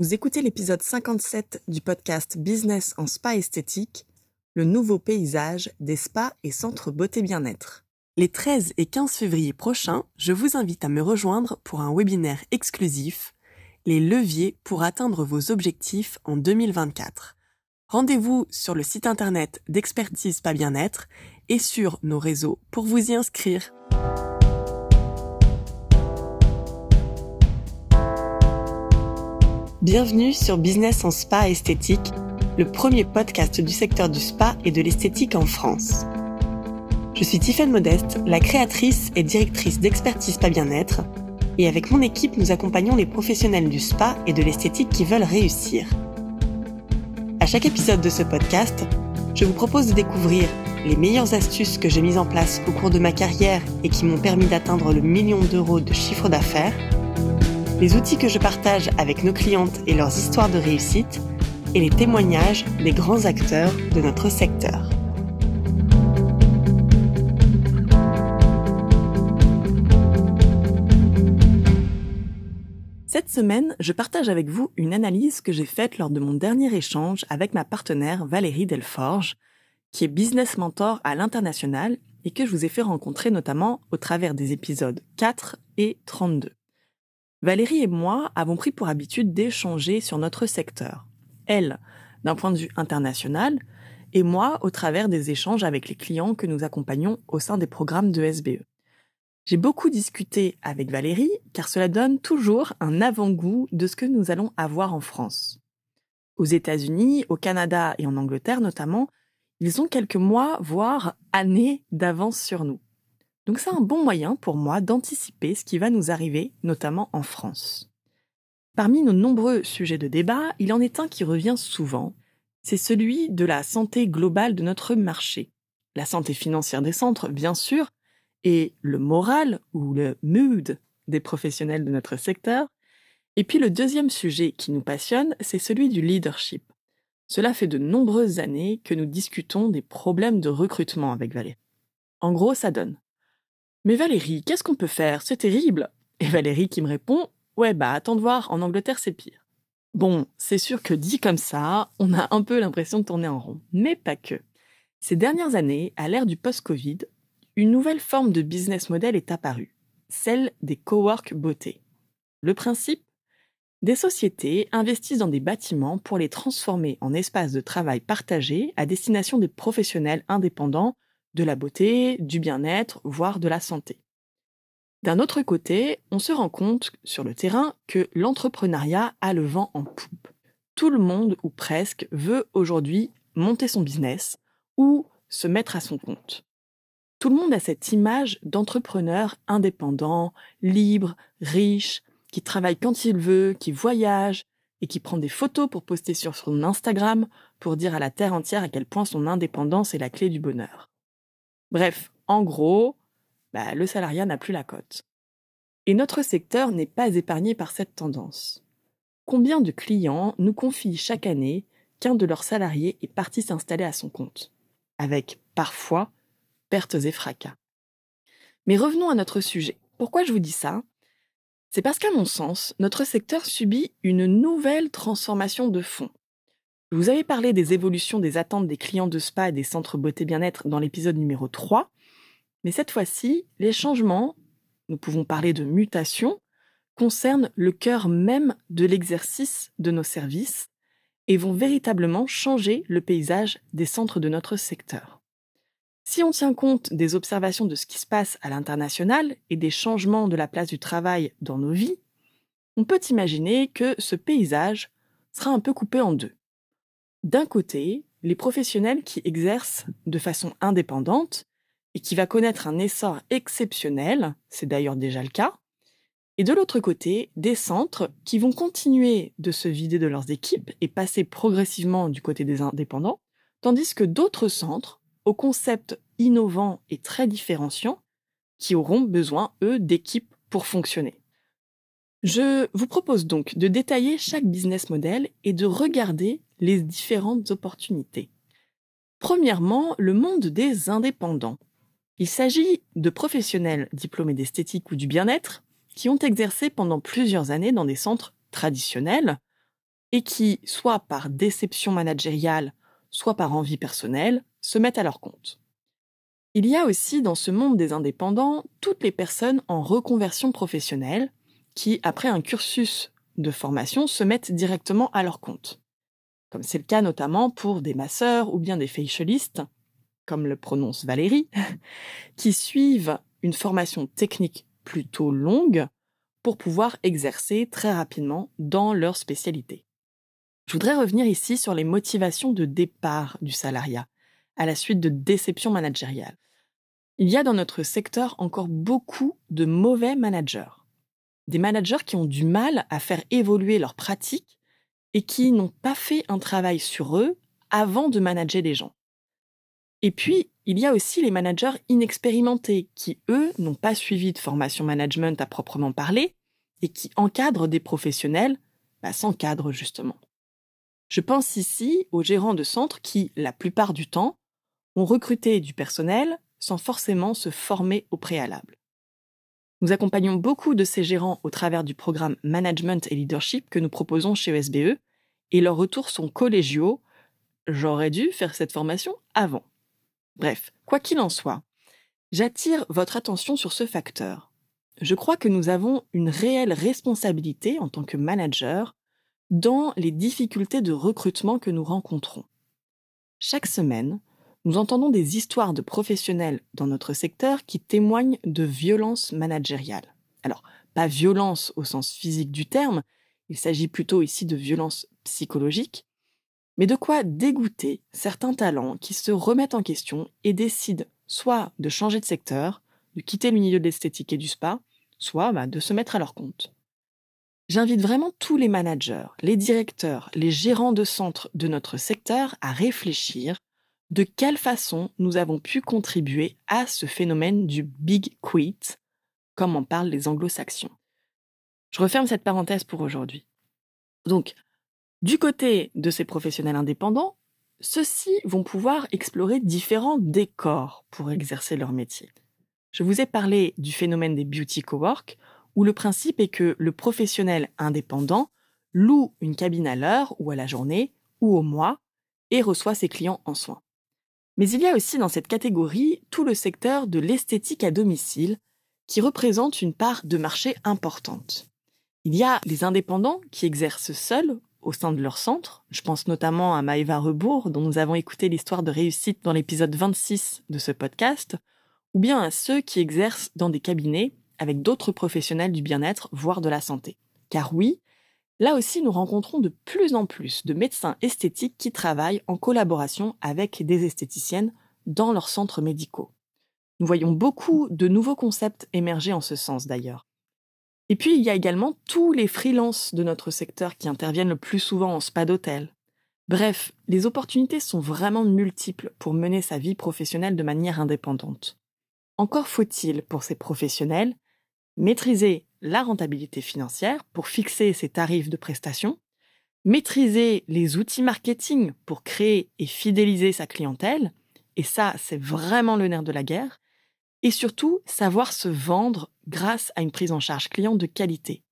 Vous écoutez l'épisode 57 du podcast Business en spa esthétique, le nouveau paysage des spas et centres beauté bien-être. Les 13 et 15 février prochains, je vous invite à me rejoindre pour un webinaire exclusif, les leviers pour atteindre vos objectifs en 2024. Rendez-vous sur le site internet d'Expertise Pas Bien-être et sur nos réseaux pour vous y inscrire. Bienvenue sur Business en Spa Esthétique, le premier podcast du secteur du spa et de l'esthétique en France. Je suis Tiffaine Modeste, la créatrice et directrice d'Expertise Pas Bien-être, et avec mon équipe, nous accompagnons les professionnels du spa et de l'esthétique qui veulent réussir. À chaque épisode de ce podcast, je vous propose de découvrir les meilleures astuces que j'ai mises en place au cours de ma carrière et qui m'ont permis d'atteindre le million d'euros de chiffre d'affaires, les outils que je partage avec nos clientes et leurs histoires de réussite, et les témoignages des grands acteurs de notre secteur. Cette semaine, je partage avec vous une analyse que j'ai faite lors de mon dernier échange avec ma partenaire Valérie Delforge, qui est business mentor à l'international et que je vous ai fait rencontrer notamment au travers des épisodes 4 et 32. Valérie et moi avons pris pour habitude d'échanger sur notre secteur. Elle, d'un point de vue international, et moi au travers des échanges avec les clients que nous accompagnons au sein des programmes de SBE. J'ai beaucoup discuté avec Valérie car cela donne toujours un avant-goût de ce que nous allons avoir en France. Aux États-Unis, au Canada et en Angleterre notamment, ils ont quelques mois, voire années d'avance sur nous. Donc c'est un bon moyen pour moi d'anticiper ce qui va nous arriver, notamment en France. Parmi nos nombreux sujets de débat, il en est un qui revient souvent, c'est celui de la santé globale de notre marché. La santé financière des centres, bien sûr, et le moral ou le mood des professionnels de notre secteur. Et puis le deuxième sujet qui nous passionne, c'est celui du leadership. Cela fait de nombreuses années que nous discutons des problèmes de recrutement avec Valérie. En gros, ça donne. Mais Valérie, qu'est-ce qu'on peut faire? C'est terrible. Et Valérie qui me répond Ouais, bah attends de voir, en Angleterre c'est pire. Bon, c'est sûr que dit comme ça, on a un peu l'impression de tourner en rond. Mais pas que. Ces dernières années, à l'ère du post-Covid, une nouvelle forme de business model est apparue, celle des cowork beauté. Le principe? Des sociétés investissent dans des bâtiments pour les transformer en espaces de travail partagés à destination des professionnels indépendants de la beauté, du bien-être, voire de la santé. D'un autre côté, on se rend compte sur le terrain que l'entrepreneuriat a le vent en poupe. Tout le monde, ou presque, veut aujourd'hui monter son business ou se mettre à son compte. Tout le monde a cette image d'entrepreneur indépendant, libre, riche, qui travaille quand il veut, qui voyage et qui prend des photos pour poster sur son Instagram pour dire à la terre entière à quel point son indépendance est la clé du bonheur. Bref, en gros, bah, le salariat n'a plus la cote. Et notre secteur n'est pas épargné par cette tendance. Combien de clients nous confient chaque année qu'un de leurs salariés est parti s'installer à son compte, avec parfois pertes et fracas? Mais revenons à notre sujet. Pourquoi je vous dis ça? C'est parce qu'à mon sens, notre secteur subit une nouvelle transformation de fond. Vous avais parlé des évolutions des attentes des clients de spa et des centres beauté bien-être dans l'épisode numéro 3, mais cette fois-ci, les changements, nous pouvons parler de mutation, concernent le cœur même de l'exercice de nos services et vont véritablement changer le paysage des centres de notre secteur. Si on tient compte des observations de ce qui se passe à l'international et des changements de la place du travail dans nos vies, on peut imaginer que ce paysage sera un peu coupé en deux. D'un côté, les professionnels qui exercent de façon indépendante et qui va connaître un essor exceptionnel, c'est d'ailleurs déjà le cas, et de l'autre côté, des centres qui vont continuer de se vider de leurs équipes et passer progressivement du côté des indépendants, tandis que d'autres centres, aux concepts innovants et très différenciants, qui auront besoin, eux, d'équipes pour fonctionner. Je vous propose donc de détailler chaque business model et de regarder les différentes opportunités. Premièrement, le monde des indépendants. Il s'agit de professionnels diplômés d'esthétique ou du bien-être qui ont exercé pendant plusieurs années dans des centres traditionnels, et qui, soit par déception managériale, soit par envie personnelle, se mettent à leur compte. Il y a aussi dans ce monde des indépendants toutes les personnes en reconversion professionnelle qui, après un cursus de formation, se mettent directement à leur compte. Comme c'est le cas notamment pour des masseurs ou bien des facialistes, comme le prononce Valérie, qui suivent une formation technique plutôt longue pour pouvoir exercer très rapidement dans leur spécialité. Je voudrais revenir ici sur les motivations de départ du salariat, à la suite de déceptions managériales. Il y a dans notre secteur encore beaucoup de mauvais managers. Des managers qui ont du mal à faire évoluer leurs pratiques et qui n'ont pas fait un travail sur eux avant de manager les gens. Et puis, il y a aussi les managers inexpérimentés qui, eux, n'ont pas suivi de formation management à proprement parler et qui encadrent des professionnels bah, sans cadre, justement. Je pense ici aux gérants de centres qui, la plupart du temps, ont recruté du personnel sans forcément se former au préalable. Nous accompagnons beaucoup de ces gérants au travers du programme Management et Leadership que nous proposons chez ESBE, et leurs retours sont collégiaux. J'aurais dû faire cette formation avant. Bref, quoi qu'il en soit, j'attire votre attention sur ce facteur. Je crois que nous avons une réelle responsabilité en tant que manager dans les difficultés de recrutement que nous rencontrons. Chaque semaine, nous entendons des histoires de professionnels dans notre secteur qui témoignent de violences managériales. Alors, pas violence au sens physique du terme, il s'agit plutôt ici de violence psychologique, mais de quoi dégoûter certains talents qui se remettent en question et décident soit de changer de secteur, de quitter le milieu de l'esthétique et du spa, soit bah, de se mettre à leur compte. J'invite vraiment tous les managers, les directeurs, les gérants de centres de notre secteur à réfléchir de quelle façon nous avons pu contribuer à ce phénomène du big quit, comme en parlent les anglo-saxons? Je referme cette parenthèse pour aujourd'hui. Donc, du côté de ces professionnels indépendants, ceux-ci vont pouvoir explorer différents décors pour exercer leur métier. Je vous ai parlé du phénomène des beauty cowork, où le principe est que le professionnel indépendant loue une cabine à l'heure ou à la journée ou au mois et reçoit ses clients en soins. Mais il y a aussi dans cette catégorie tout le secteur de l'esthétique à domicile, qui représente une part de marché importante. Il y a les indépendants qui exercent seuls au sein de leur centre. Je pense notamment à Maëva Rebourg, dont nous avons écouté l'histoire de réussite dans l'épisode 26 de ce podcast, ou bien à ceux qui exercent dans des cabinets avec d'autres professionnels du bien-être, voire de la santé. Car oui, Là aussi, nous rencontrons de plus en plus de médecins esthétiques qui travaillent en collaboration avec des esthéticiennes dans leurs centres médicaux. Nous voyons beaucoup de nouveaux concepts émerger en ce sens d'ailleurs. Et puis, il y a également tous les freelances de notre secteur qui interviennent le plus souvent en spa d'hôtel. Bref, les opportunités sont vraiment multiples pour mener sa vie professionnelle de manière indépendante. Encore faut-il, pour ces professionnels, maîtriser la rentabilité financière pour fixer ses tarifs de prestation, maîtriser les outils marketing pour créer et fidéliser sa clientèle, et ça c'est vraiment le nerf de la guerre, et surtout savoir se vendre grâce à une prise en charge client de qualité.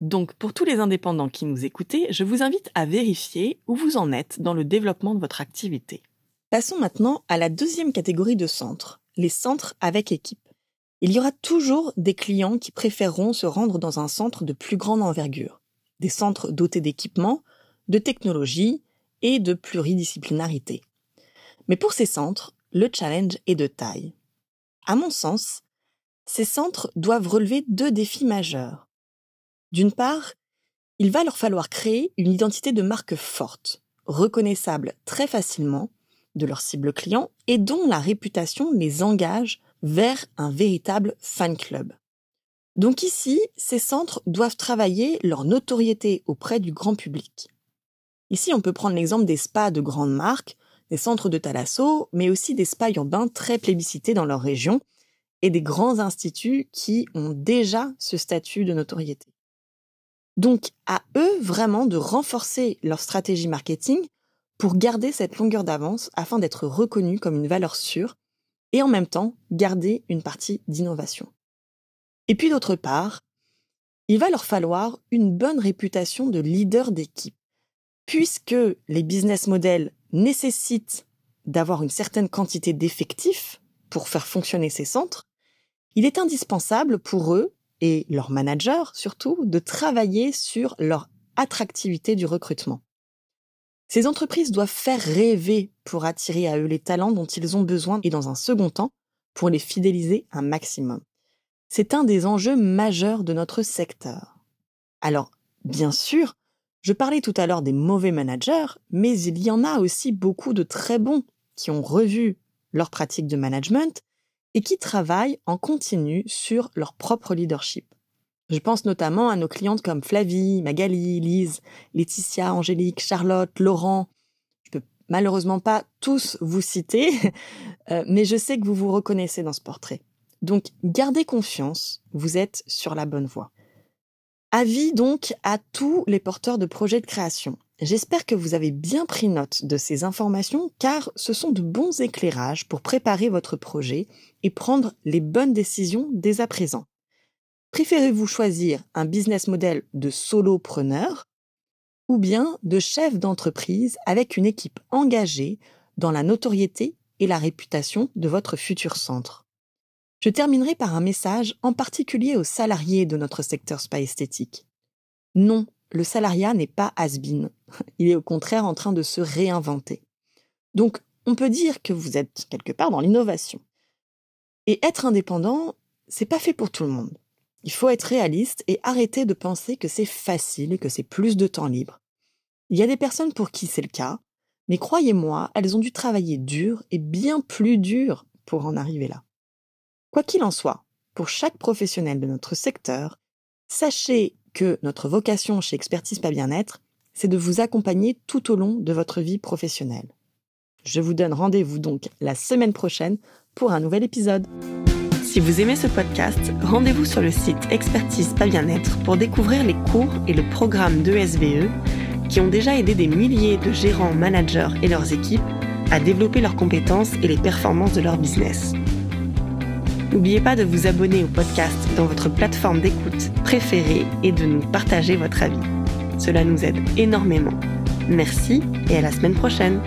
Donc pour tous les indépendants qui nous écoutez, je vous invite à vérifier où vous en êtes dans le développement de votre activité. Passons maintenant à la deuxième catégorie de centres, les centres avec équipe il y aura toujours des clients qui préféreront se rendre dans un centre de plus grande envergure, des centres dotés d'équipements, de technologies et de pluridisciplinarité. Mais pour ces centres, le challenge est de taille. À mon sens, ces centres doivent relever deux défis majeurs. D'une part, il va leur falloir créer une identité de marque forte, reconnaissable très facilement de leur cible client et dont la réputation les engage vers un véritable fan club. Donc ici, ces centres doivent travailler leur notoriété auprès du grand public. Ici, on peut prendre l'exemple des spas de grandes marques, des centres de thalasso, mais aussi des spas urbains très plébiscités dans leur région et des grands instituts qui ont déjà ce statut de notoriété. Donc, à eux vraiment de renforcer leur stratégie marketing pour garder cette longueur d'avance afin d'être reconnus comme une valeur sûre et en même temps garder une partie d'innovation. Et puis d'autre part, il va leur falloir une bonne réputation de leader d'équipe, puisque les business models nécessitent d'avoir une certaine quantité d'effectifs pour faire fonctionner ces centres, il est indispensable pour eux et leurs managers surtout de travailler sur leur attractivité du recrutement. Ces entreprises doivent faire rêver pour attirer à eux les talents dont ils ont besoin et dans un second temps, pour les fidéliser un maximum. C'est un des enjeux majeurs de notre secteur. Alors, bien sûr, je parlais tout à l'heure des mauvais managers, mais il y en a aussi beaucoup de très bons qui ont revu leur pratique de management et qui travaillent en continu sur leur propre leadership. Je pense notamment à nos clientes comme Flavie, Magali, Lise, Laetitia, Angélique, Charlotte, Laurent. Je peux malheureusement pas tous vous citer, euh, mais je sais que vous vous reconnaissez dans ce portrait. Donc, gardez confiance, vous êtes sur la bonne voie. Avis donc à tous les porteurs de projets de création. J'espère que vous avez bien pris note de ces informations car ce sont de bons éclairages pour préparer votre projet et prendre les bonnes décisions dès à présent. Préférez-vous choisir un business model de solopreneur ou bien de chef d'entreprise avec une équipe engagée dans la notoriété et la réputation de votre futur centre? Je terminerai par un message en particulier aux salariés de notre secteur spa esthétique. Non, le salariat n'est pas has-been. Il est au contraire en train de se réinventer. Donc, on peut dire que vous êtes quelque part dans l'innovation. Et être indépendant, c'est pas fait pour tout le monde. Il faut être réaliste et arrêter de penser que c'est facile et que c'est plus de temps libre. Il y a des personnes pour qui c'est le cas, mais croyez-moi, elles ont dû travailler dur et bien plus dur pour en arriver là. Quoi qu'il en soit, pour chaque professionnel de notre secteur, sachez que notre vocation chez Expertise Pas Bien-être, c'est de vous accompagner tout au long de votre vie professionnelle. Je vous donne rendez-vous donc la semaine prochaine pour un nouvel épisode. Si vous aimez ce podcast, rendez-vous sur le site Expertise Pas Bien-être pour découvrir les cours et le programme d'ESVE qui ont déjà aidé des milliers de gérants, managers et leurs équipes à développer leurs compétences et les performances de leur business. N'oubliez pas de vous abonner au podcast dans votre plateforme d'écoute préférée et de nous partager votre avis. Cela nous aide énormément. Merci et à la semaine prochaine.